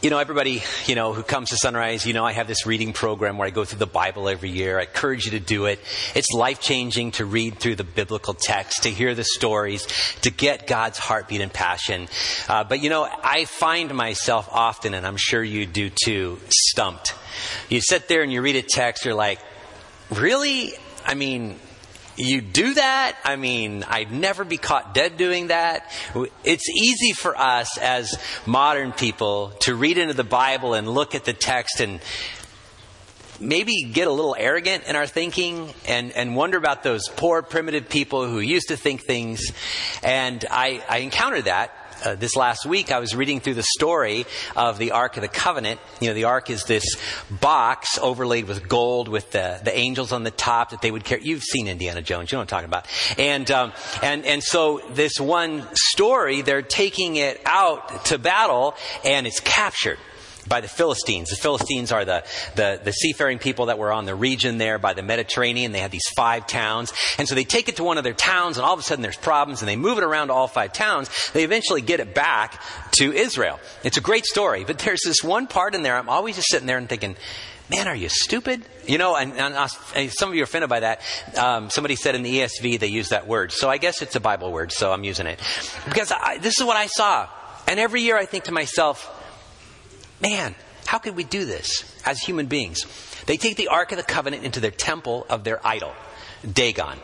You know, everybody, you know, who comes to Sunrise, you know, I have this reading program where I go through the Bible every year. I encourage you to do it. It's life changing to read through the biblical text, to hear the stories, to get God's heartbeat and passion. Uh, but you know, I find myself often, and I'm sure you do too, stumped. You sit there and you read a text, you're like, really? I mean, you do that. I mean, I'd never be caught dead doing that. It's easy for us as modern people to read into the Bible and look at the text and maybe get a little arrogant in our thinking and, and wonder about those poor primitive people who used to think things. And I, I encountered that uh, this last week, I was reading through the story of the Ark of the Covenant. You know, the Ark is this box overlaid with gold with the, the angels on the top that they would carry. You've seen Indiana Jones, you know what I'm talking about. And, um, and, and so this one story, they're taking it out to battle and it's captured by the Philistines. The Philistines are the, the, the, seafaring people that were on the region there by the Mediterranean. They had these five towns. And so they take it to one of their towns, and all of a sudden there's problems, and they move it around to all five towns. They eventually get it back to Israel. It's a great story, but there's this one part in there, I'm always just sitting there and thinking, man, are you stupid? You know, and, and, some of you are offended by that. Um, somebody said in the ESV they use that word. So I guess it's a Bible word, so I'm using it. Because I, this is what I saw. And every year I think to myself, Man, how could we do this as human beings? They take the Ark of the Covenant into their temple of their idol, Dagon.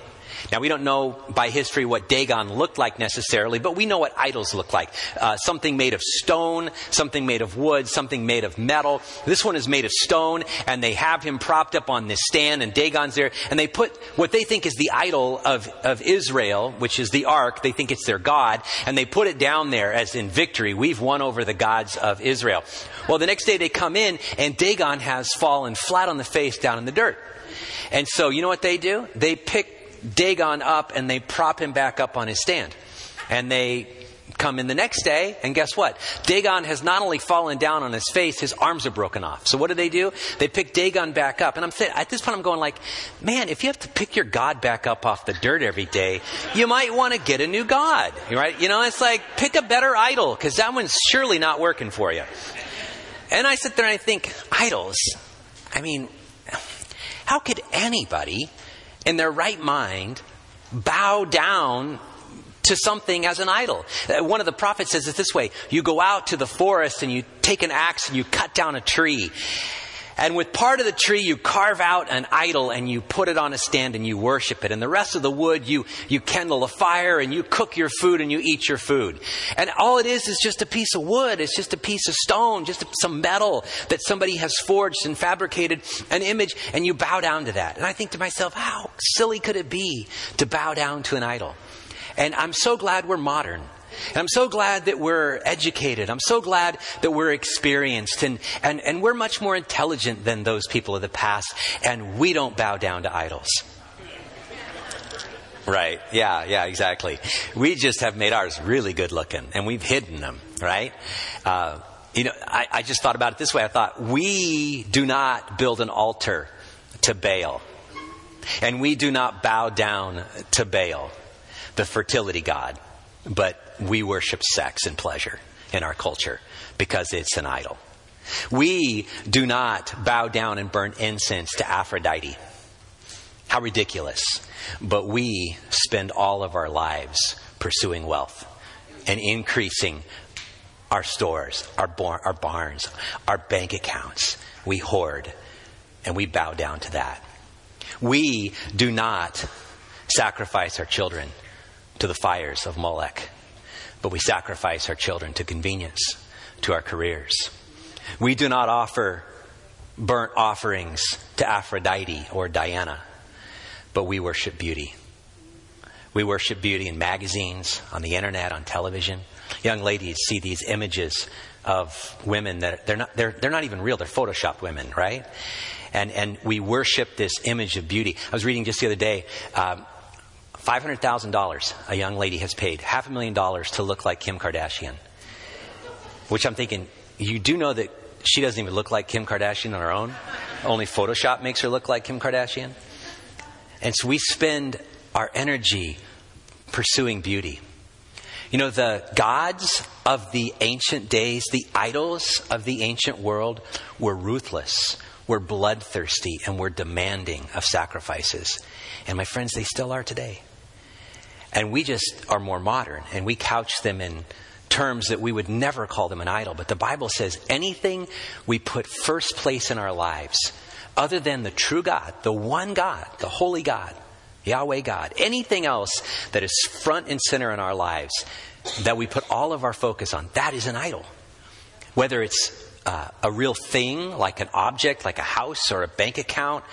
Now, we don't know by history what Dagon looked like necessarily, but we know what idols look like. Uh, something made of stone, something made of wood, something made of metal. This one is made of stone, and they have him propped up on this stand, and Dagon's there, and they put what they think is the idol of, of Israel, which is the ark. They think it's their God, and they put it down there as in victory. We've won over the gods of Israel. Well, the next day they come in, and Dagon has fallen flat on the face down in the dirt. And so, you know what they do? They pick Dagon up and they prop him back up on his stand. And they come in the next day, and guess what? Dagon has not only fallen down on his face, his arms are broken off. So what do they do? They pick Dagon back up. And I'm saying, at this point, I'm going like, man, if you have to pick your God back up off the dirt every day, you might want to get a new God, right? You know, it's like, pick a better idol, because that one's surely not working for you. And I sit there and I think, idols? I mean, how could anybody in their right mind bow down to something as an idol. Uh, one of the prophets says it this way You go out to the forest and you take an axe and you cut down a tree. And with part of the tree, you carve out an idol and you put it on a stand and you worship it. And the rest of the wood, you, you kindle a fire and you cook your food and you eat your food. And all it is is just a piece of wood. It's just a piece of stone, just some metal that somebody has forged and fabricated an image and you bow down to that. And I think to myself, how silly could it be to bow down to an idol? And I'm so glad we're modern. And I'm so glad that we're educated. I'm so glad that we're experienced. And, and, and we're much more intelligent than those people of the past. And we don't bow down to idols. Right. Yeah, yeah, exactly. We just have made ours really good looking and we've hidden them, right? Uh, you know, I, I just thought about it this way. I thought, we do not build an altar to Baal. And we do not bow down to Baal, the fertility god. But we worship sex and pleasure in our culture because it's an idol. We do not bow down and burn incense to Aphrodite. How ridiculous. But we spend all of our lives pursuing wealth and increasing our stores, our, bar- our barns, our bank accounts. We hoard and we bow down to that. We do not sacrifice our children to the fires of Molech, but we sacrifice our children to convenience, to our careers. We do not offer burnt offerings to Aphrodite or Diana, but we worship beauty. We worship beauty in magazines, on the internet, on television. Young ladies see these images of women that they're not, they're, they're not even real, they're photoshopped women, right? And, and we worship this image of beauty. I was reading just the other day, um, $500,000 a young lady has paid, half a million dollars to look like Kim Kardashian. Which I'm thinking, you do know that she doesn't even look like Kim Kardashian on her own. Only Photoshop makes her look like Kim Kardashian. And so we spend our energy pursuing beauty. You know, the gods of the ancient days, the idols of the ancient world, were ruthless, were bloodthirsty, and were demanding of sacrifices. And my friends, they still are today. And we just are more modern, and we couch them in terms that we would never call them an idol. But the Bible says anything we put first place in our lives, other than the true God, the one God, the holy God, Yahweh God, anything else that is front and center in our lives that we put all of our focus on, that is an idol. Whether it's uh, a real thing, like an object, like a house or a bank account,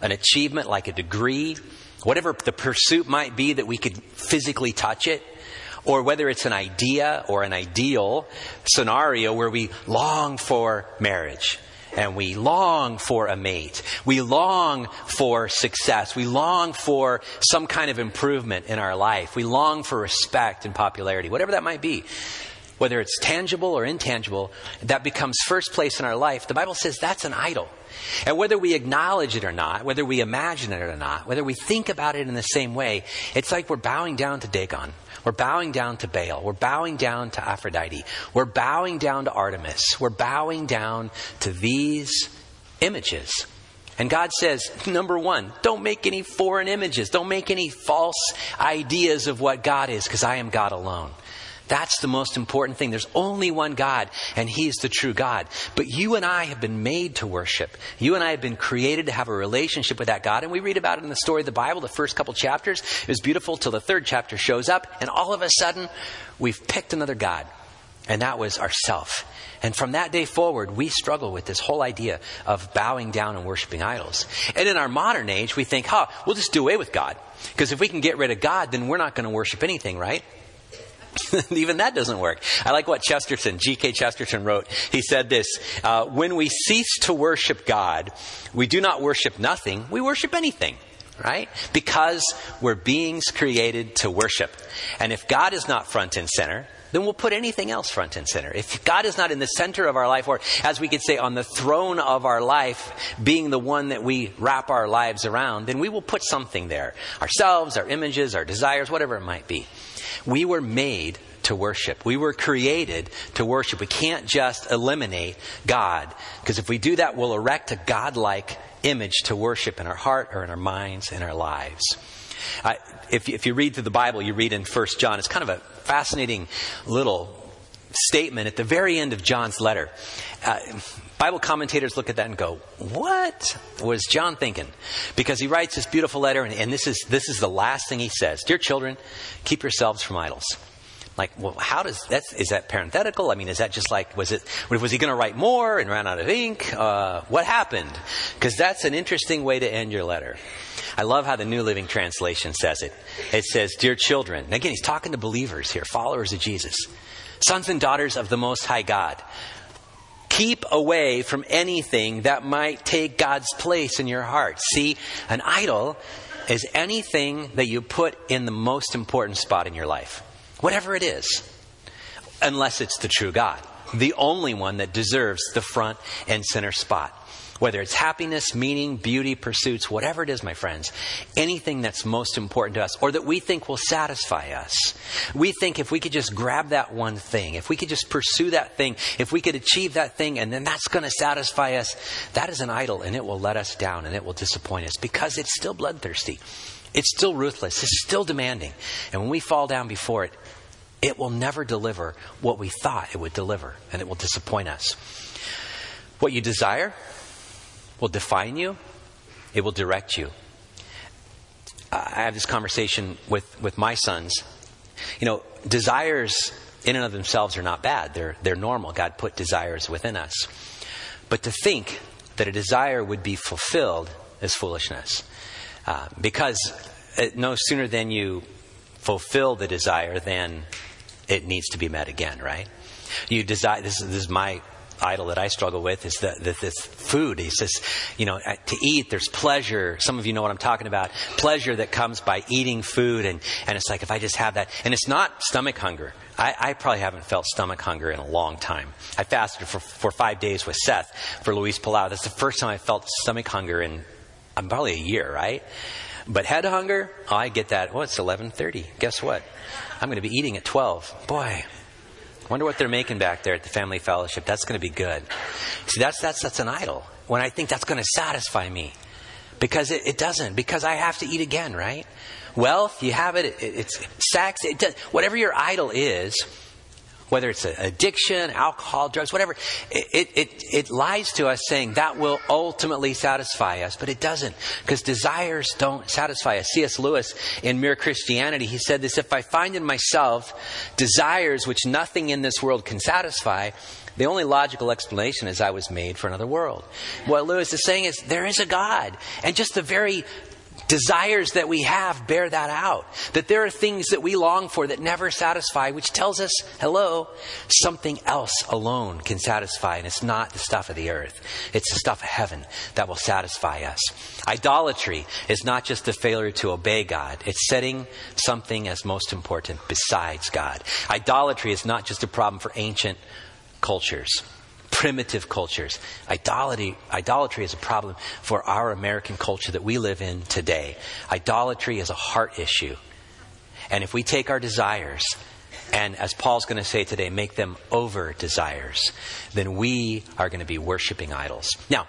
an achievement like a degree, whatever the pursuit might be that we could physically touch it, or whether it's an idea or an ideal scenario where we long for marriage and we long for a mate. We long for success. We long for some kind of improvement in our life. We long for respect and popularity, whatever that might be. Whether it's tangible or intangible, that becomes first place in our life. The Bible says that's an idol. And whether we acknowledge it or not, whether we imagine it or not, whether we think about it in the same way, it's like we're bowing down to Dagon. We're bowing down to Baal. We're bowing down to Aphrodite. We're bowing down to Artemis. We're bowing down to these images. And God says, number one, don't make any foreign images. Don't make any false ideas of what God is, because I am God alone. That's the most important thing. There's only one God, and He is the true God. But you and I have been made to worship. You and I have been created to have a relationship with that God. And we read about it in the story of the Bible, the first couple chapters. It was beautiful till the third chapter shows up, and all of a sudden, we've picked another God. And that was ourself. And from that day forward, we struggle with this whole idea of bowing down and worshiping idols. And in our modern age, we think, huh, we'll just do away with God. Because if we can get rid of God, then we're not going to worship anything, right? Even that doesn't work. I like what Chesterton, G.K. Chesterton wrote. He said this uh, When we cease to worship God, we do not worship nothing, we worship anything. Right? Because we're beings created to worship. And if God is not front and center, then we'll put anything else front and center. If God is not in the center of our life, or as we could say, on the throne of our life, being the one that we wrap our lives around, then we will put something there. Ourselves, our images, our desires, whatever it might be. We were made to worship. We were created to worship. We can't just eliminate God, because if we do that, we'll erect a godlike image to worship in our heart or in our minds, in our lives. If, if you read through the Bible, you read in First John, it's kind of a fascinating little statement at the very end of John's letter. Uh, Bible commentators look at that and go, "What was John thinking?" Because he writes this beautiful letter, and, and this is this is the last thing he says: "Dear children, keep yourselves from idols." Like, well, how does that? Is that parenthetical? I mean, is that just like was it? Was he going to write more and ran out of ink? Uh, what happened? Because that's an interesting way to end your letter. I love how the New Living Translation says it. It says, "Dear children." Again, he's talking to believers here, followers of Jesus, sons and daughters of the Most High God keep away from anything that might take God's place in your heart. See, an idol is anything that you put in the most important spot in your life, whatever it is, unless it's the true God, the only one that deserves the front and center spot. Whether it's happiness, meaning, beauty, pursuits, whatever it is, my friends, anything that's most important to us or that we think will satisfy us. We think if we could just grab that one thing, if we could just pursue that thing, if we could achieve that thing, and then that's going to satisfy us, that is an idol and it will let us down and it will disappoint us because it's still bloodthirsty. It's still ruthless. It's still demanding. And when we fall down before it, it will never deliver what we thought it would deliver, and it will disappoint us. What you desire will define you, it will direct you. I have this conversation with, with my sons. You know, desires in and of themselves are not bad, they're, they're normal. God put desires within us. But to think that a desire would be fulfilled is foolishness. Uh, because it, no sooner than you fulfill the desire than it needs to be met again, right? You desire, this is, this is my idol that I struggle with is that, this food. He says, you know, to eat, there's pleasure. Some of you know what I'm talking about. Pleasure that comes by eating food. And, and it's like, if I just have that, and it's not stomach hunger. I, I probably haven't felt stomach hunger in a long time. I fasted for, for five days with Seth for Luis Palau. That's the first time I felt stomach hunger in um, probably a year, right? But head hunger, oh, I get that. Oh, it's 11:30. Guess what? I'm going to be eating at 12. Boy, Wonder what they're making back there at the family fellowship. That's going to be good. See, that's, that's, that's an idol. When I think that's going to satisfy me. Because it, it, doesn't. Because I have to eat again, right? Wealth, you have it. it it's sex. It does, whatever your idol is, whether it's addiction, alcohol, drugs, whatever, it, it, it lies to us saying that will ultimately satisfy us, but it doesn't, because desires don't satisfy us. C.S. Lewis, in Mere Christianity, he said this If I find in myself desires which nothing in this world can satisfy, the only logical explanation is I was made for another world. What Lewis is saying is there is a God. And just the very desires that we have bear that out. That there are things that we long for that never satisfy, which tells us, hello, something else alone can satisfy. And it's not the stuff of the earth, it's the stuff of heaven that will satisfy us. Idolatry is not just the failure to obey God, it's setting something as most important besides God. Idolatry is not just a problem for ancient cultures primitive cultures. Idolatry, idolatry is a problem for our American culture that we live in today. Idolatry is a heart issue. And if we take our desires and, as Paul's going to say today, make them over desires, then we are going to be worshiping idols. Now,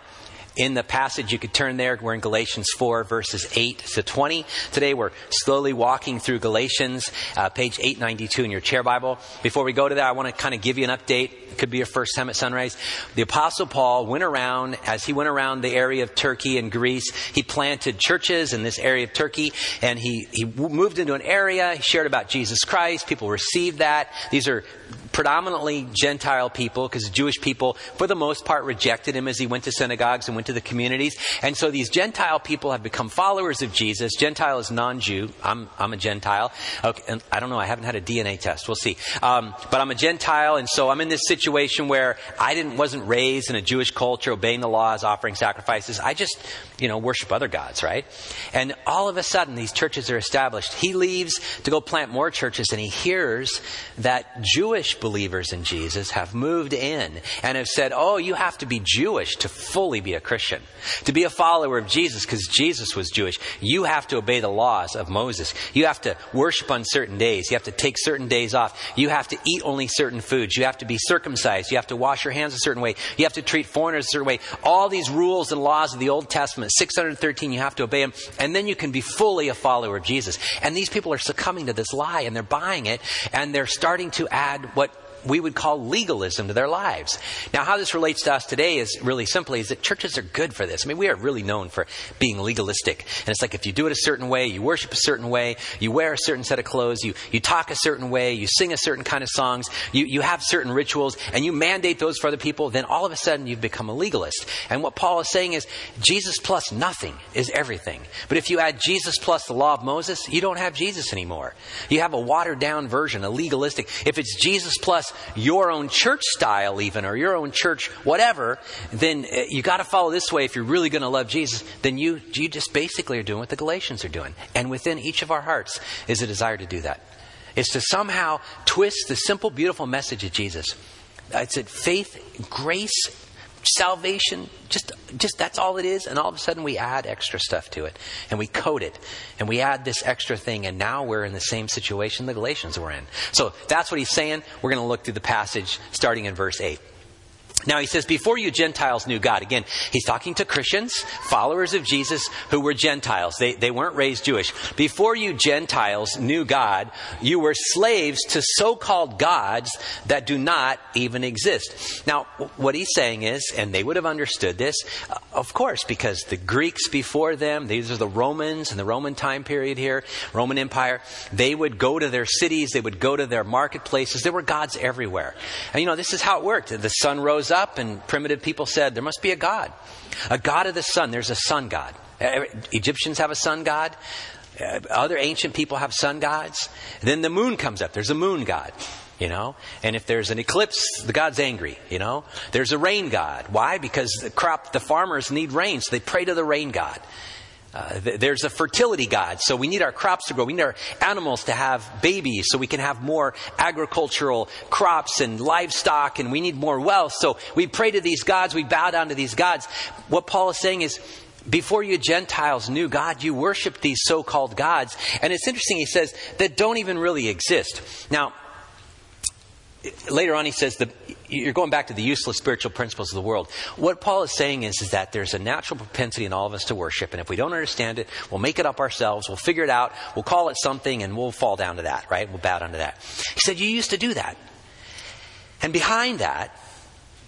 in the passage. You could turn there. We're in Galatians 4, verses 8 to 20. Today we're slowly walking through Galatians, uh, page 892 in your chair Bible. Before we go to that, I want to kind of give you an update. It could be your first time at Sunrise. The Apostle Paul went around, as he went around the area of Turkey and Greece, he planted churches in this area of Turkey, and he, he moved into an area. He shared about Jesus Christ. People received that. These are predominantly Gentile people, because Jewish people, for the most part, rejected him as he went to synagogues and went to the communities. And so these Gentile people have become followers of Jesus. Gentile is non-Jew. I'm, I'm a Gentile. Okay, I don't know. I haven't had a DNA test. We'll see. Um, but I'm a Gentile, and so I'm in this situation where I didn't, wasn't raised in a Jewish culture, obeying the laws, offering sacrifices. I just, you know, worship other gods, right? And all of a sudden, these churches are established. He leaves to go plant more churches, and he hears that Jewish believers in Jesus have moved in and have said, oh, you have to be Jewish to fully be a Christian. To be a follower of Jesus, because Jesus was Jewish, you have to obey the laws of Moses. You have to worship on certain days. You have to take certain days off. You have to eat only certain foods. You have to be circumcised. You have to wash your hands a certain way. You have to treat foreigners a certain way. All these rules and laws of the Old Testament, 613, you have to obey them. And then you can be fully a follower of Jesus. And these people are succumbing to this lie and they're buying it and they're starting to add what we would call legalism to their lives. Now, how this relates to us today is really simply is that churches are good for this. I mean, we are really known for being legalistic. And it's like if you do it a certain way, you worship a certain way, you wear a certain set of clothes, you, you talk a certain way, you sing a certain kind of songs, you, you have certain rituals, and you mandate those for other people, then all of a sudden you've become a legalist. And what Paul is saying is Jesus plus nothing is everything. But if you add Jesus plus the law of Moses, you don't have Jesus anymore. You have a watered down version, a legalistic. If it's Jesus plus your own church style, even, or your own church whatever, then uh, you got to follow this way if you're really going to love Jesus. Then you, you just basically are doing what the Galatians are doing. And within each of our hearts is a desire to do that. It's to somehow twist the simple, beautiful message of Jesus. It's that faith, grace, salvation just just that's all it is and all of a sudden we add extra stuff to it and we code it and we add this extra thing and now we're in the same situation the galatians were in. So that's what he's saying. We're going to look through the passage starting in verse 8 Now he says, before you Gentiles knew God. Again, he's talking to Christians, followers of Jesus, who were Gentiles. They, they weren't raised Jewish. Before you Gentiles knew God, you were slaves to so-called gods that do not even exist. Now, what he's saying is, and they would have understood this, uh, of course, because the Greeks before them, these are the Romans in the Roman time period here, Roman Empire, they would go to their cities, they would go to their marketplaces. There were gods everywhere. And you know, this is how it worked. The sun rose up, and primitive people said, There must be a God. A God of the sun. There's a sun God. Egyptians have a sun God. Uh, other ancient people have sun gods. Then the moon comes up. There's a moon God. You know? And if there's an eclipse, the God's angry. You know? There's a rain God. Why? Because the crop, the farmers need rain, so they pray to the rain God. Uh, th- there's a fertility God, so we need our crops to grow. We need our animals to have babies, so we can have more agricultural crops and livestock, and we need more wealth. So we pray to these gods, we bow down to these gods. What Paul is saying is, before you Gentiles knew God, you worshiped these so called gods. And it's interesting, he says, that don't even really exist. Now, later on he says that you're going back to the useless spiritual principles of the world. What Paul is saying is, is that there's a natural propensity in all of us to worship, and if we don't understand it, we'll make it up ourselves, we'll figure it out, we'll call it something, and we'll fall down to that, right? We'll bow down to that. He said, You used to do that. And behind that,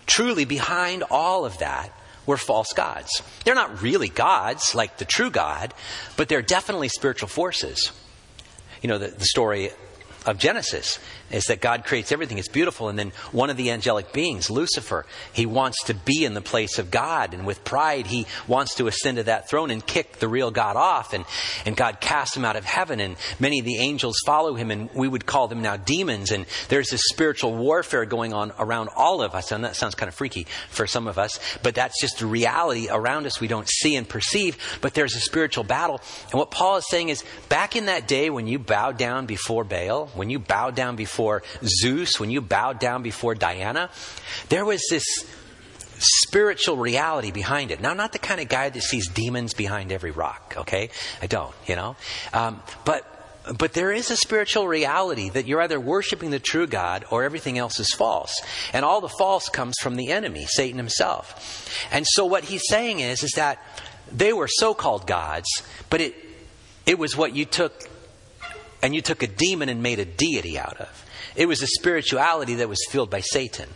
truly behind all of that, were false gods. They're not really gods like the true God, but they're definitely spiritual forces. You know, the, the story of Genesis is that God creates everything. It's beautiful. And then one of the angelic beings, Lucifer, he wants to be in the place of God. And with pride, he wants to ascend to that throne and kick the real God off. And, and God casts him out of heaven. And many of the angels follow him. And we would call them now demons. And there's this spiritual warfare going on around all of us. And that sounds kind of freaky for some of us. But that's just the reality around us we don't see and perceive. But there's a spiritual battle. And what Paul is saying is back in that day when you bowed down before Baal, when you bowed down before Zeus, when you bowed down before Diana, there was this spiritual reality behind it. Now, I'm not the kind of guy that sees demons behind every rock, okay? I don't, you know? Um, but but there is a spiritual reality that you're either worshiping the true God or everything else is false. And all the false comes from the enemy, Satan himself. And so what he's saying is, is that they were so-called gods, but it, it was what you took and you took a demon and made a deity out of. It was a spirituality that was filled by Satan.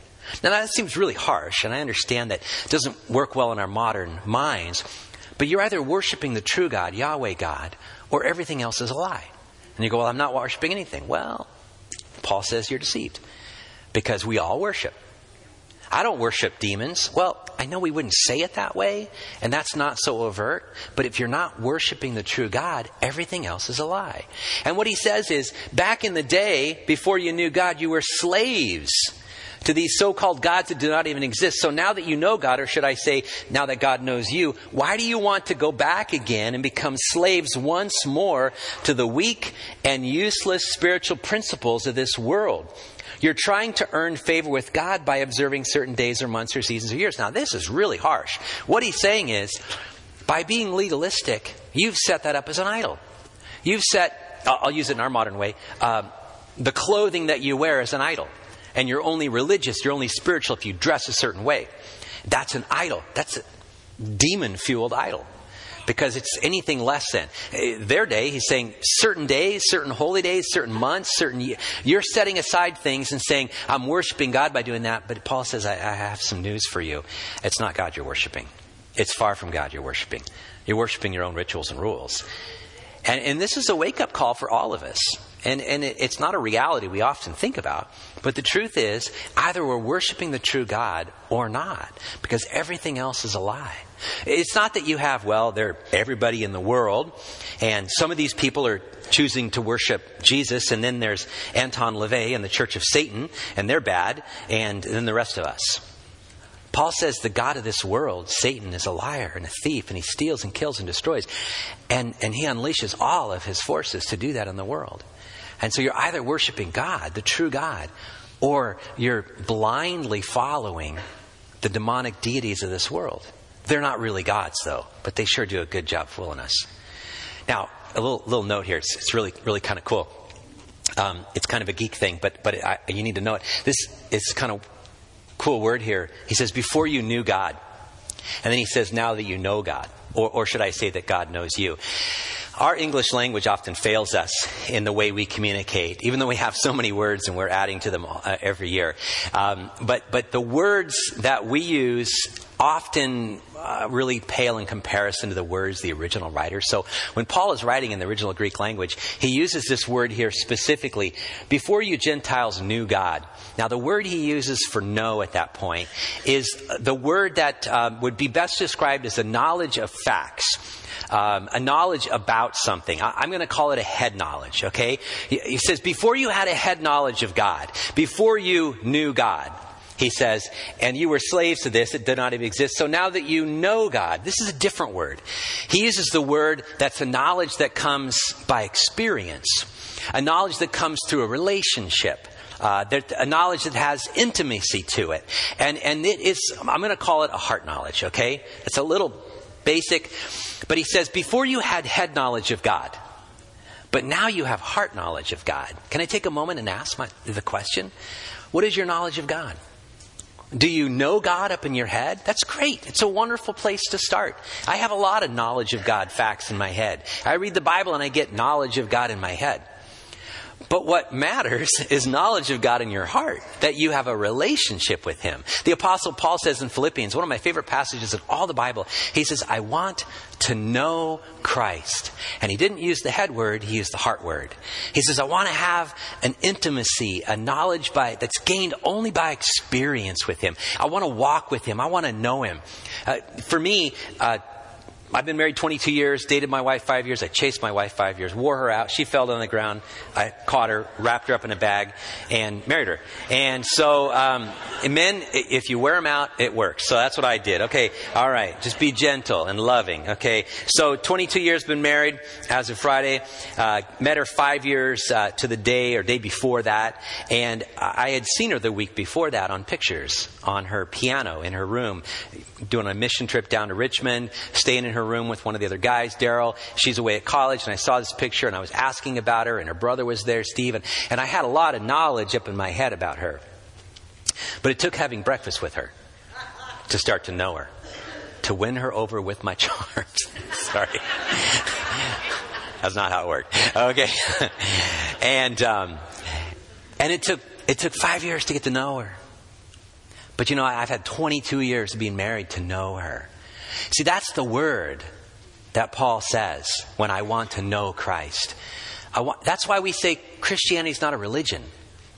Now, that seems really harsh, and I understand that it doesn't work well in our modern minds, but you're either worshiping the true God, Yahweh God, or everything else is a lie. And you go, Well, I'm not worshiping anything. Well, Paul says you're deceived because we all worship. I don't worship demons. Well, I know we wouldn't say it that way, and that's not so overt, but if you're not worshiping the true God, everything else is a lie. And what he says is, back in the day, before you knew God, you were slaves to these so called gods that do not even exist. So now that you know God, or should I say, now that God knows you, why do you want to go back again and become slaves once more to the weak and useless spiritual principles of this world? You're trying to earn favor with God by observing certain days or months or seasons or years. Now, this is really harsh. What he's saying is, by being legalistic, you've set that up as an idol. You've set, I'll, use it in our modern way, um, the clothing that you wear is an idol. And you're only religious, you're only spiritual if you dress a certain way. That's an idol. That's a demon fueled idol because it's anything less than. Eh, their day, he's saying certain days, certain holy days, certain months, certain. You're setting aside things and saying, I'm worshiping God by doing that. But Paul says, I, I have some news for you. It's not God you're worshiping, it's far from God you're worshiping. You're worshiping your own rituals and rules. And, and this is a wake up call for all of us. And, and it, it's not a reality we often think about. But the truth is, either we're worshiping the true God or not, because everything else is a lie. It's not that you have, well, they're everybody in the world, and some of these people are choosing to worship Jesus, and then there's Anton LaVey and the Church of Satan, and they're bad, and then the rest of us. Paul says the God of this world, Satan, is a liar and a thief, and he steals and kills and destroys. And, and he unleashes all of his forces to do that in the world. And so you're either worshiping God, the true God, or you're blindly following the demonic deities of this world. They're not really gods, though, but they sure do a good job fooling us. Now, a little, little note here. It's, it's really, really kind of cool. Um, it's kind of a geek thing, but, but I, you need to know it. This is kind of cool word here. He says, before you knew God. And then he says, now that you know God. Or, or should I say that God knows you? Our English language often fails us in the way we communicate, even though we have so many words and we're adding to them uh, every year. Um, but, but the words that we use often uh, really pale in comparison to the words the original writer. So when Paul is writing in the original Greek language, he uses this word here specifically. Before you Gentiles knew God. Now the word he uses for know at that point is the word that uh, would be best described as a knowledge of facts um, a knowledge about something. I, am going to call it a head knowledge, okay? He, he says, before you had a head knowledge of God, before you knew God, he says, and you were slaves to this, it did not even exist. So now that you know God, this is a different word. He uses the word that's a knowledge that comes by experience, a knowledge that comes through a relationship. Uh, a knowledge that has intimacy to it. And, and it is, I'm going to call it a heart knowledge, okay? It's a little basic. But he says, before you had head knowledge of God, but now you have heart knowledge of God. Can I take a moment and ask my, the question? What is your knowledge of God? Do you know God up in your head? That's great. It's a wonderful place to start. I have a lot of knowledge of God facts in my head. I read the Bible and I get knowledge of God in my head. But what matters is knowledge of God in your heart, that you have a relationship with Him. The Apostle Paul says in Philippians, one of my favorite passages in all the Bible, he says, I want to know Christ. And he didn't use the head word, he used the heart word. He says, I want to have an intimacy, a knowledge by, that's gained only by experience with Him. I want to walk with Him. I want to know Him. Uh, for me, uh, I've been married 22 years, dated my wife five years. I chased my wife five years, wore her out. She fell on the ground. I caught her, wrapped her up in a bag, and married her. And so, um, men, if you wear them out, it works. So that's what I did. Okay, all right. Just be gentle and loving. Okay. So 22 years been married as of Friday. Uh, met her five years uh, to the day or day before that, and I had seen her the week before that on pictures on her piano in her room, doing a mission trip down to Richmond, staying in room with one of the other guys, Daryl. She's away at college, and I saw this picture, and I was asking about her, and her brother was there, Steve, and, and I had a lot of knowledge up in my head about her. But it took having breakfast with her to start to know her, to win her over with my charms. Sorry. That's not how it worked. Okay. and, um, and it took, it took five years to get to know her. But you know, I've had 22 years of being married to know her. See, that's the word that Paul says when I want to know Christ. Want, that's why we say Christianity is not a religion,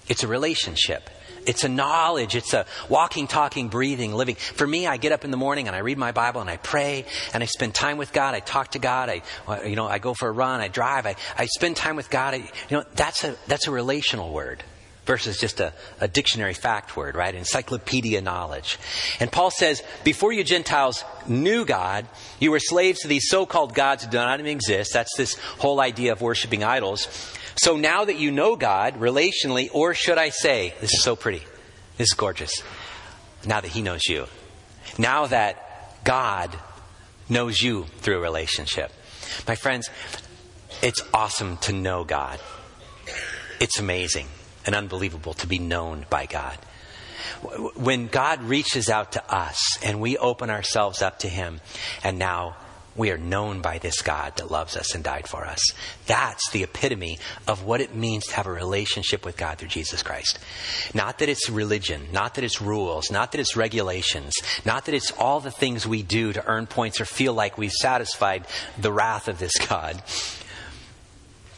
it's a relationship. It's a knowledge. It's a walking, talking, breathing, living. For me, I get up in the morning and I read my Bible and I pray and I spend time with God. I talk to God. I, you know, I go for a run. I drive. I, I spend time with God. I, you know, that's a, that's a relational word versus just a, a dictionary fact word, right? Encyclopedia knowledge. And Paul says, before you Gentiles knew God, you were slaves to these so-called gods who do not even exist. That's this whole idea of worshiping idols. So now that you know God relationally, or should I say, this is so pretty. This is gorgeous. Now that He knows you. Now that God knows you through a relationship. My friends, it's awesome to know God. It's amazing and unbelievable to be known by God. When God reaches out to us and we open ourselves up to Him, and now we are known by this God that loves us and died for us. That's the epitome of what it means to have a relationship with God through Jesus Christ. Not that it's religion, not that it's rules, not that it's regulations, not that it's all the things we do to earn points or feel like we've satisfied the wrath of this God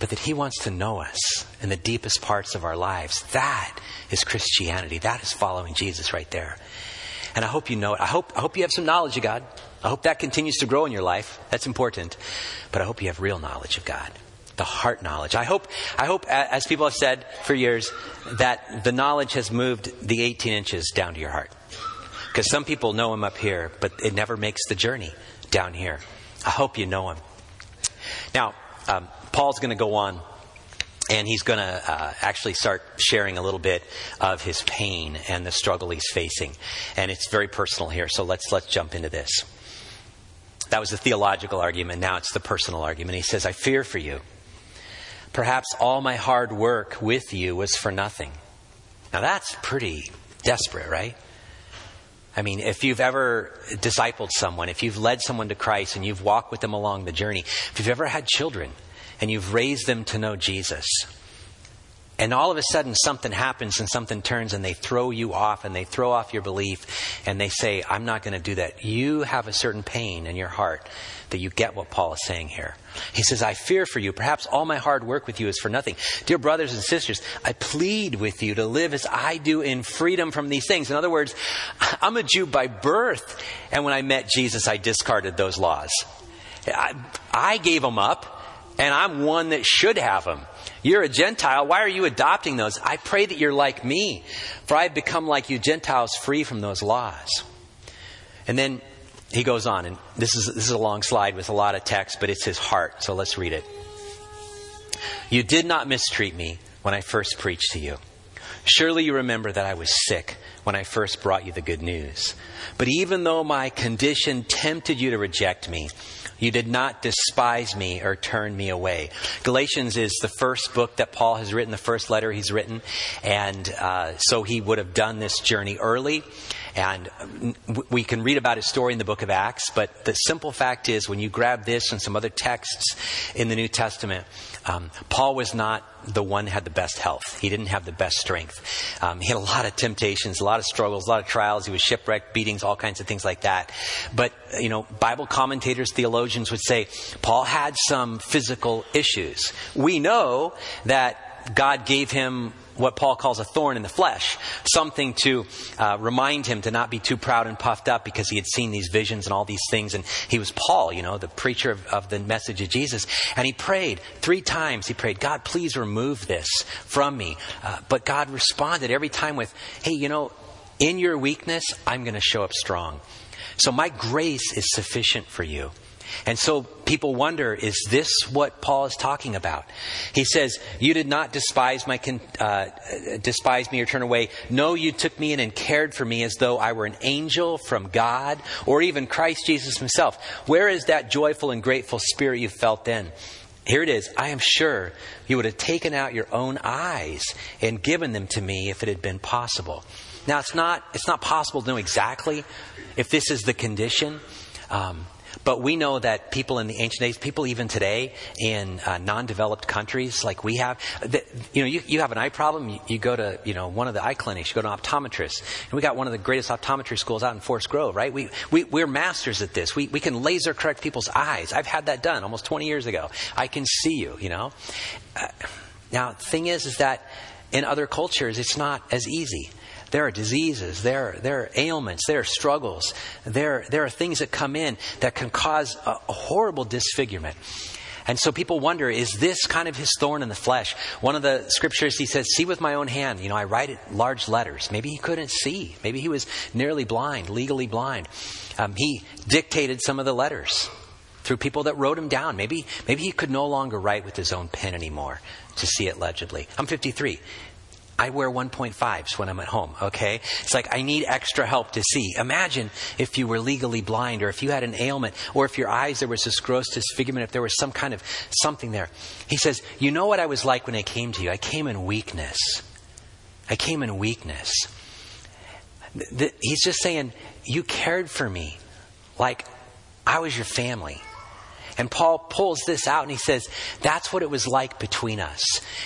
but that He wants to know us in the deepest parts of our lives. That is Christianity. That is following Jesus right there. And I hope you know it. I hope, I hope you have some knowledge of God. I hope that continues to grow in your life. That's important. But I hope you have real knowledge of God. The heart knowledge. I hope, I hope, as people have said for years, that the knowledge has moved the 18 inches down to your heart. Because some people know Him up here, but it never makes the journey down here. I hope you know Him. Now, um, Paul's going to go on and he's going to uh, actually start sharing a little bit of his pain and the struggle he's facing. And it's very personal here so let's let's jump into this. That was the theological argument now it's the personal argument. He says i fear for you. Perhaps all my hard work with you was for nothing. Now that's pretty desperate right? I mean, if you've ever discipled someone, if you've led someone to Christ and you've walked with them along the journey, if you've ever had children and you've raised them to know Jesus, and all of a sudden something happens and something turns and they throw you off and they throw off your belief and they say, I'm not going to do that. You have a certain pain in your heart that you get what Paul is saying here. He says, I fear for you. Perhaps all my hard work with you is for nothing. Dear brothers and sisters, I plead with you to live as I do in freedom from these things. In other words, I'm a Jew by birth. And when I met Jesus, I discarded those laws. I, I gave them up and I'm one that should have them. You're a Gentile. Why are you adopting those? I pray that you're like me, for I've become like you Gentiles, free from those laws. And then he goes on, and this is, this is a long slide with a lot of text, but it's his heart, so let's read it. You did not mistreat me when I first preached to you. Surely you remember that I was sick when I first brought you the good news. But even though my condition tempted you to reject me, you did not despise me or turn me away. Galatians is the first book that Paul has written, the first letter he's written. And uh, so he would have done this journey early. And we can read about his story in the book of Acts, but the simple fact is when you grab this and some other texts in the New Testament, um, Paul was not the one who had the best health. He didn't have the best strength. Um, he had a lot of temptations, a lot of struggles, a lot of trials. He was shipwrecked, beatings, all kinds of things like that. But, you know, Bible commentators, theologians would say Paul had some physical issues. We know that God gave him what Paul calls a thorn in the flesh, something to uh, remind him to not be too proud and puffed up because he had seen these visions and all these things. And he was Paul, you know, the preacher of, of the message of Jesus. And he prayed three times. He prayed, God, please remove this from me. Uh, but God responded every time with, hey, you know, in your weakness, I'm going to show up strong. So my grace is sufficient for you. And so people wonder, is this what Paul is talking about? He says, "You did not despise my uh, despise me or turn away. No, you took me in and cared for me as though I were an angel from God, or even Christ Jesus Himself. Where is that joyful and grateful spirit you felt then?" Here it is. I am sure you would have taken out your own eyes and given them to me if it had been possible. Now, it's not, it's not possible to know exactly if this is the condition. Um, but we know that people in the ancient days, people even today in uh, non-developed countries like we have, that, you know, you, you have an eye problem, you, you, go to, you know, one of the eye clinics, you go to an optometrist. And we got one of the greatest optometry schools out in Forest Grove, right? We, we, we're masters at this. We, we can laser correct people's eyes. I've had that done almost 20 years ago. I can see you, you know. Uh, now, the thing is, is that in other cultures, it's not as easy. There are diseases, there, there are ailments, there are struggles, there, there are things that come in that can cause a, a horrible disfigurement. And so people wonder, is this kind of his thorn in the flesh? One of the scriptures, he says, see with my own hand. You know, I write it large letters. Maybe he couldn't see. Maybe he was nearly blind, legally blind. Um, he dictated some of the letters through people that wrote him down. Maybe, maybe he could no longer write with his own pen anymore to see it legibly. I'm 53. I wear 1.5s when I'm at home, okay? It's like I need extra help to see. Imagine if you were legally blind or if you had an ailment or if your eyes, there was this gross disfigurement, if there was some kind of something there. He says, You know what I was like when I came to you? I came in weakness. I came in weakness. He's just saying, You cared for me like I was your family. And Paul pulls this out and he says, That's what it was like between us.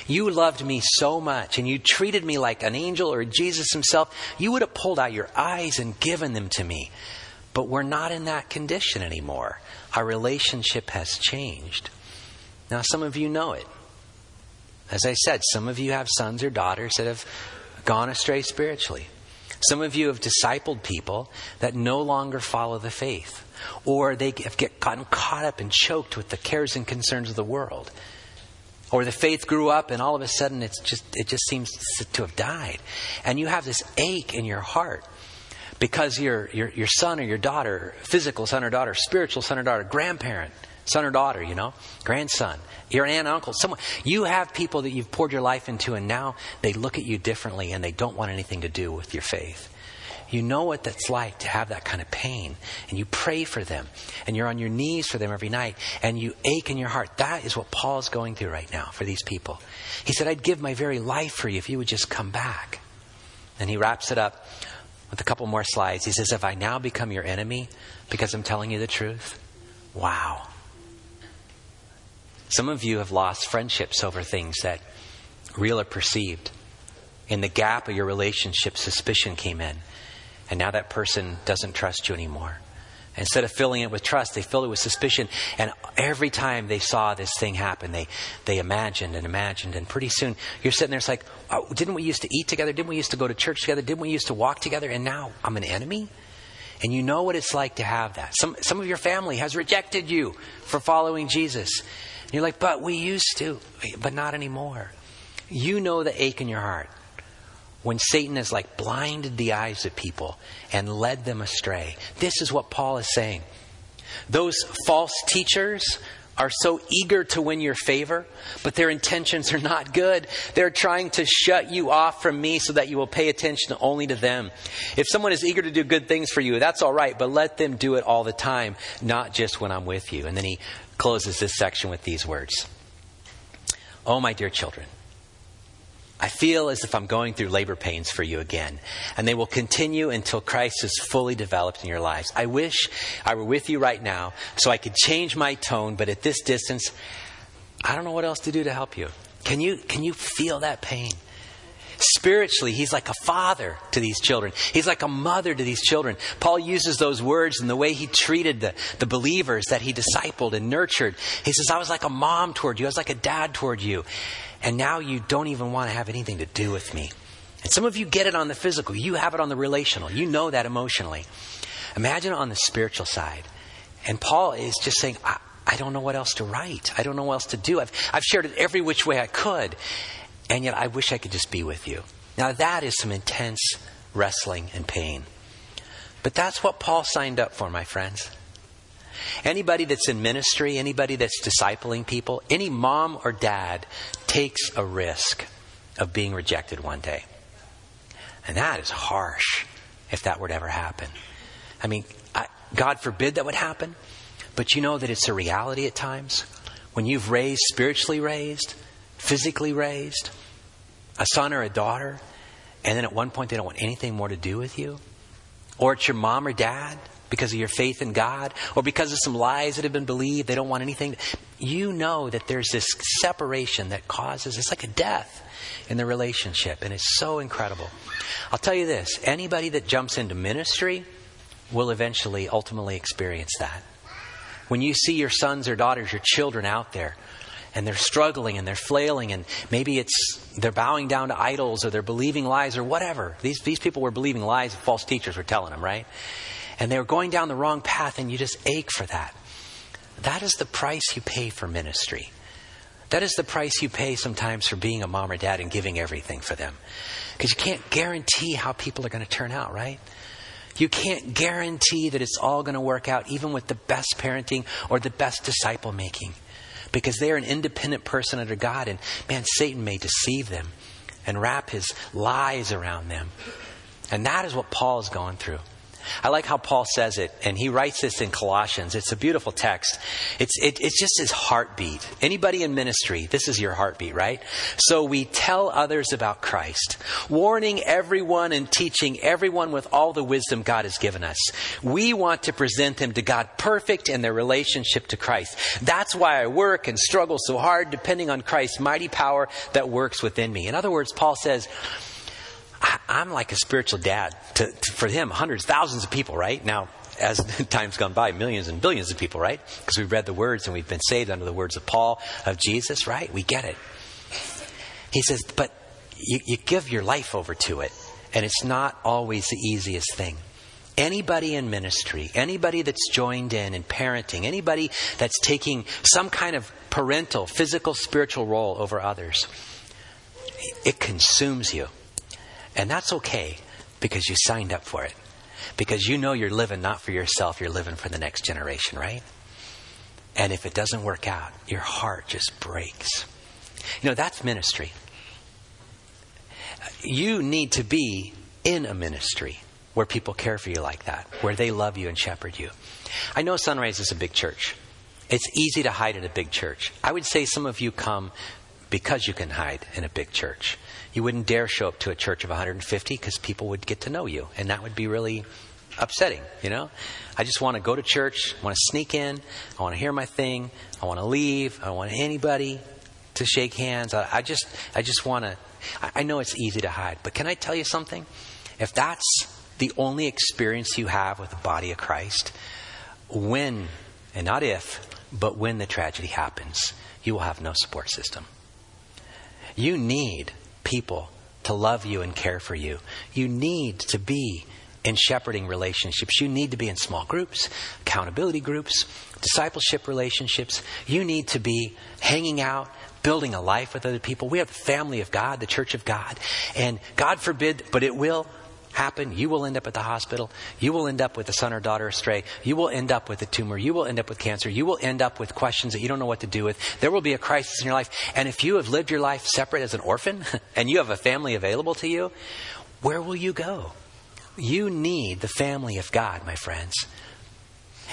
You loved me so much and you treated me like an angel or Jesus himself. You would have pulled out your eyes and given them to me. But we're not in that condition anymore. Our relationship has changed. Now, some of you know it. As I said, some of you have sons or daughters that have gone astray spiritually. Some of you have discipled people that no longer follow the faith or they have get gotten caught up and choked with the cares and concerns of the world. Or the faith grew up and all of a sudden it's just, it just seems to have died. And you have this ache in your heart because your, your, your son or your daughter, physical son or daughter, spiritual son or daughter, grandparent, son or daughter, you know, grandson, your aunt, uncle, someone. You have people that you've poured your life into, and now they look at you differently and they don't want anything to do with your faith. You know what that's like to have that kind of pain. And you pray for them. And you're on your knees for them every night. And you ache in your heart. That is what Paul is going through right now for these people. He said, I'd give my very life for you if you would just come back. And he wraps it up. With a couple more slides, he says, Have I now become your enemy because I'm telling you the truth, wow. Some of you have lost friendships over things that real or perceived. In the gap of your relationship, suspicion came in. And now that person doesn't trust you anymore. Instead of filling it with trust, they filled it with suspicion. And every time they saw this thing happen, they, they imagined and imagined. And pretty soon, you're sitting there, it's like, oh, didn't we used to eat together? Didn't we used to go to church together? Didn't we used to walk together? And now I'm an enemy? And you know what it's like to have that. Some, some of your family has rejected you for following Jesus. And you're like, but we used to, but not anymore. You know the ache in your heart when Satan has like blinded the eyes of people and led them astray. This is what Paul is saying. Those false teachers are so eager to win your favor, but their intentions are not good. They're trying to shut you off from me so that you will pay attention only to them. If someone is eager to do good things for you, that's all right, but let them do it all the time, not just when I'm with you. And then he closes this section with these words Oh, my dear children. I feel as if I'm going through labor pains for you again, and they will continue until Christ is fully developed in your lives. I wish I were with you right now so I could change my tone, but at this distance, I don't know what else to do to help you. Can you, can you feel that pain? Spiritually, he's like a father to these children. He's like a mother to these children. Paul uses those words in the way he treated the, the believers that he discipled and nurtured. He says, I was like a mom toward you. I was like a dad toward you. And now you don't even want to have anything to do with me. And some of you get it on the physical. You have it on the relational. You know that emotionally. Imagine on the spiritual side. And Paul is just saying, I, I don't know what else to write. I don't know what else to do. I've, I've shared it every which way I could. And yet I wish I could just be with you. Now that is some intense wrestling and pain. But that's what Paul signed up for, my friends. Anybody that's in ministry, anybody that's discipling people, any mom or dad takes a risk of being rejected one day. And that is harsh if that were to ever happen. I mean, I, God forbid that would happen, but you know that it's a reality at times. When you've raised, spiritually raised, physically raised, a son or a daughter, and then at one point they don't want anything more to do with you, or it's your mom or dad because of your faith in God, or because of some lies that have been believed, they don't want anything. You know that there's this separation that causes, it's like a death in the relationship, and it's so incredible. I'll tell you this anybody that jumps into ministry will eventually, ultimately experience that. When you see your sons or daughters, your children out there, and they're struggling and they're flailing and maybe it's they're bowing down to idols or they're believing lies or whatever. These, these people were believing lies false teachers were telling them, right? And they were going down the wrong path and you just ache for that. That is the price you pay for ministry. That is the price you pay sometimes for being a mom or dad and giving everything for them. Because you can't guarantee how people are going to turn out, right? You can't guarantee that it's all going to work out, even with the best parenting or the best disciple making because they're an independent person under God. And man, Satan may deceive them and wrap his lies around them. And that is what Paul is going through. I like how Paul says it, and he writes this in Colossians. It's a beautiful text. It's, it, it's just his heartbeat. Anybody in ministry, this is your heartbeat, right? So we tell others about Christ, warning everyone and teaching everyone with all the wisdom God has given us. We want to present them to God perfect in their relationship to Christ. That's why I work and struggle so hard, depending on Christ's mighty power that works within me. In other words, Paul says, I, am like a spiritual dad to, to, for him, hundreds, thousands of people, right? Now, as time's gone by, millions and billions of people, right? Because we've read the words and we've been saved under the words of Paul, of Jesus, right? We get it. He says, but you, you give your life over to it, and it's not always the easiest thing. Anybody in ministry, anybody that's joined in in parenting, anybody that's taking some kind of parental, physical, spiritual role over others, it consumes you. And that's okay because you signed up for it. Because you know you're living not for yourself, you're living for the next generation, right? And if it doesn't work out, your heart just breaks. You know, that's ministry. You need to be in a ministry where people care for you like that, where they love you and shepherd you. I know Sunrise is a big church. It's easy to hide in a big church. I would say some of you come because you can hide in a big church. You wouldn't dare show up to a church of 150 because people would get to know you, and that would be really upsetting, you know? I just want to go to church, I want to sneak in, I want to hear my thing, I want to leave, I don't want anybody to shake hands. I, I just I just want to I, I know it's easy to hide, but can I tell you something? If that's the only experience you have with the body of Christ, when and not if, but when the tragedy happens, you will have no support system. You need people to love you and care for you. You need to be in shepherding relationships. You need to be in small groups, accountability groups, discipleship relationships. You need to be hanging out, building a life with other people. We have the family of God, the church of God. And God forbid, but it will happen. You will end up at the hospital. You will end up with a son or daughter astray. You will end up with a tumor. You will end up with cancer. You will end up with questions that you don't know what to do with. There will be a crisis in your life. And if you have lived your life separate as an orphan and you have a family available to you, where will you go? You need the family of God, my friends.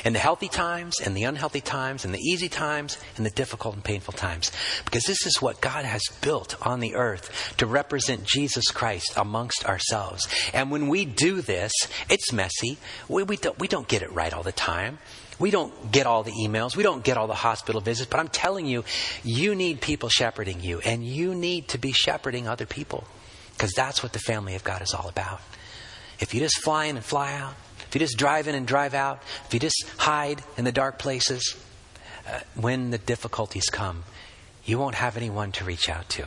In the healthy times and the unhealthy times and the easy times and the difficult and painful times. Because this is what God has built on the earth to represent Jesus Christ amongst ourselves. And when we do this, it's messy. We, we, don't, we don't get it right all the time. We don't get all the emails. We don't get all the hospital visits. But I'm telling you, you need people shepherding you. And you need to be shepherding other people. Because that's what the family of God is all about. If you just fly in and fly out, if you just drive in and drive out, if you just hide in the dark places, uh, when the difficulties come, you won't have anyone to reach out to.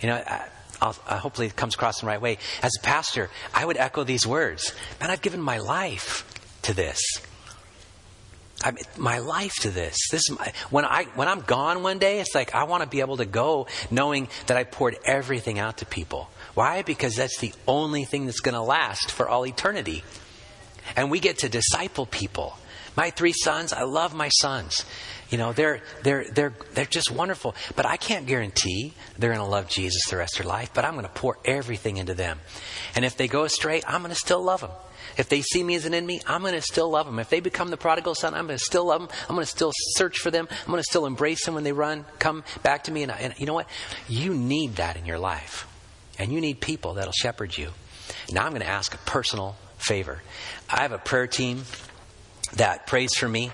You know, I, I, hopefully it comes across in the right way. As a pastor, I would echo these words Man, I've given my life to this. I my life to this. This is my, when I when I'm gone one day, it's like I want to be able to go knowing that I poured everything out to people. Why? Because that's the only thing that's going to last for all eternity. And we get to disciple people. My three sons, I love my sons. You know, they're, they're, they're, they're just wonderful. But I can't guarantee they're going to love Jesus the rest of their life, but I'm going to pour everything into them. And if they go astray, I'm going to still love them. If they see me as an enemy, I'm going to still love them. If they become the prodigal son, I'm going to still love them. I'm going to still search for them. I'm going to still embrace them when they run, come back to me. And, and you know what? You need that in your life. And you need people that'll shepherd you. Now I'm going to ask a personal favor. I have a prayer team that prays for me,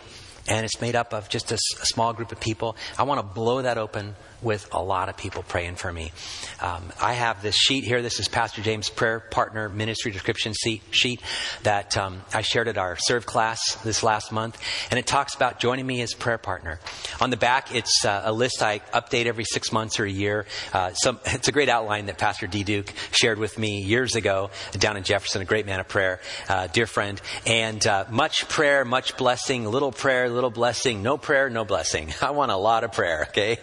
and it's made up of just a, small group of people. I want to blow that open with a lot of people praying for me. Um, I have this sheet here. This is Pastor James' prayer partner ministry description sheet that um, I shared at our serve class this last month, and it talks about joining me as prayer partner. On the back, it's uh, a list I update every six months or a year. Uh, some, it's a great outline that Pastor D. Duke shared with me years ago down in Jefferson, a great man of prayer, uh, dear friend. And uh, much prayer, much blessing, little prayer, little blessing, no prayer, no blessing. I want a lot of prayer, okay?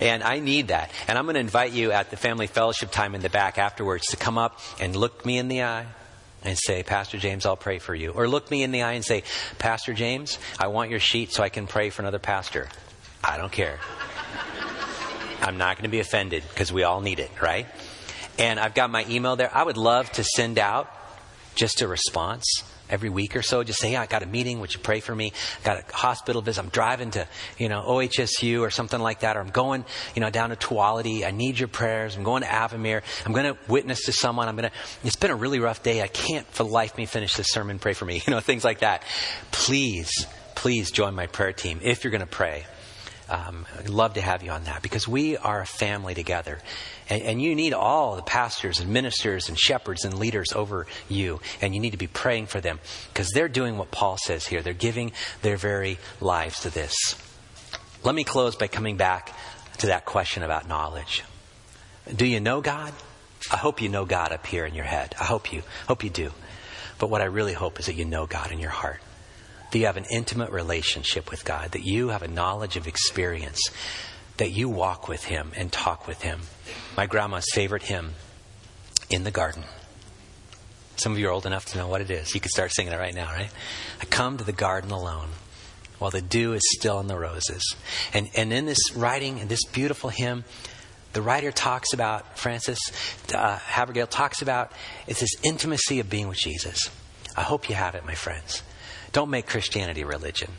And and I need that. And I'm going to invite you at the family fellowship time in the back afterwards to come up and look me in the eye and say, Pastor James, I'll pray for you. Or look me in the eye and say, Pastor James, I want your sheet so I can pray for another pastor. I don't care. I'm not going to be offended because we all need it, right? And I've got my email there. I would love to send out just a response every week or so. Just say, hey, I got a meeting. Would you pray for me? I got a hospital visit. I'm driving to, you know, OHSU or something like that. Or I'm going, you know, down to Tuality. I need your prayers. I'm going to Avamere. I'm going to witness to someone. I'm going to, it's been a really rough day. I can't for life me finish this sermon. Pray for me. You know, things like that. Please, please join my prayer team if you're going to pray. Um, I'd love to have you on that because we are a family together. And, and, you need all the pastors and ministers and shepherds and leaders over you. And you need to be praying for them because they're doing what Paul says here. They're giving their very lives to this. Let me close by coming back to that question about knowledge. Do you know God? I hope you know God up here in your head. I hope you hope you do. But what I really hope is that you know God in your heart. That you have an intimate relationship with God, that you have a knowledge of experience, that you walk with Him and talk with Him. My grandma's favorite hymn, In the Garden. Some of you are old enough to know what it is. You can start singing it right now, right? I come to the garden alone while the dew is still on the roses. And, and in this writing, in this beautiful hymn, the writer talks about, Frances uh, Havergal talks about, it's this intimacy of being with Jesus. I hope you have it, my friends. Don't make Christianity religion,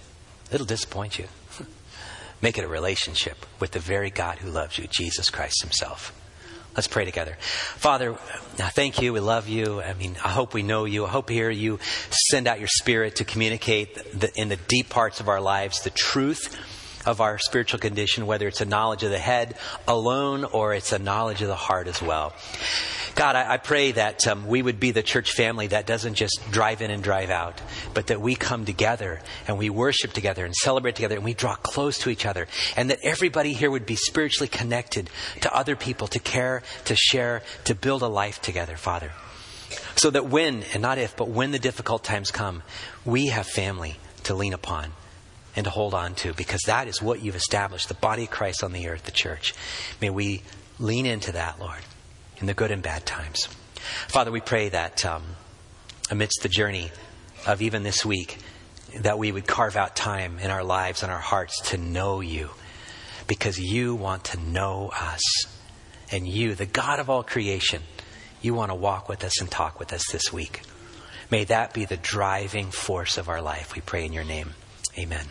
it'll disappoint you. Make it a relationship with the very God who loves you, Jesus Christ Himself. Let's pray together. Father, thank you. We love you. I mean, I hope we know you. I hope here you send out your spirit to communicate the, in the deep parts of our lives the truth of our spiritual condition, whether it's a knowledge of the head alone or it's a knowledge of the heart as well. God, I, I pray that um, we would be the church family that doesn't just drive in and drive out, but that we come together and we worship together and celebrate together and we draw close to each other. And that everybody here would be spiritually connected to other people, to care, to share, to build a life together, Father. So that when, and not if, but when the difficult times come, we have family to lean upon and to hold on to because that is what you've established the body of Christ on the earth, the church. May we lean into that, Lord in the good and bad times. Father, we pray that um, amidst the journey of even this week, that we would carve out time in our lives and our hearts to know you because you want to know us. And you, the God of all creation, you want to walk with us and talk with us this week. May that be the driving force of our life. We pray in your name. Amen.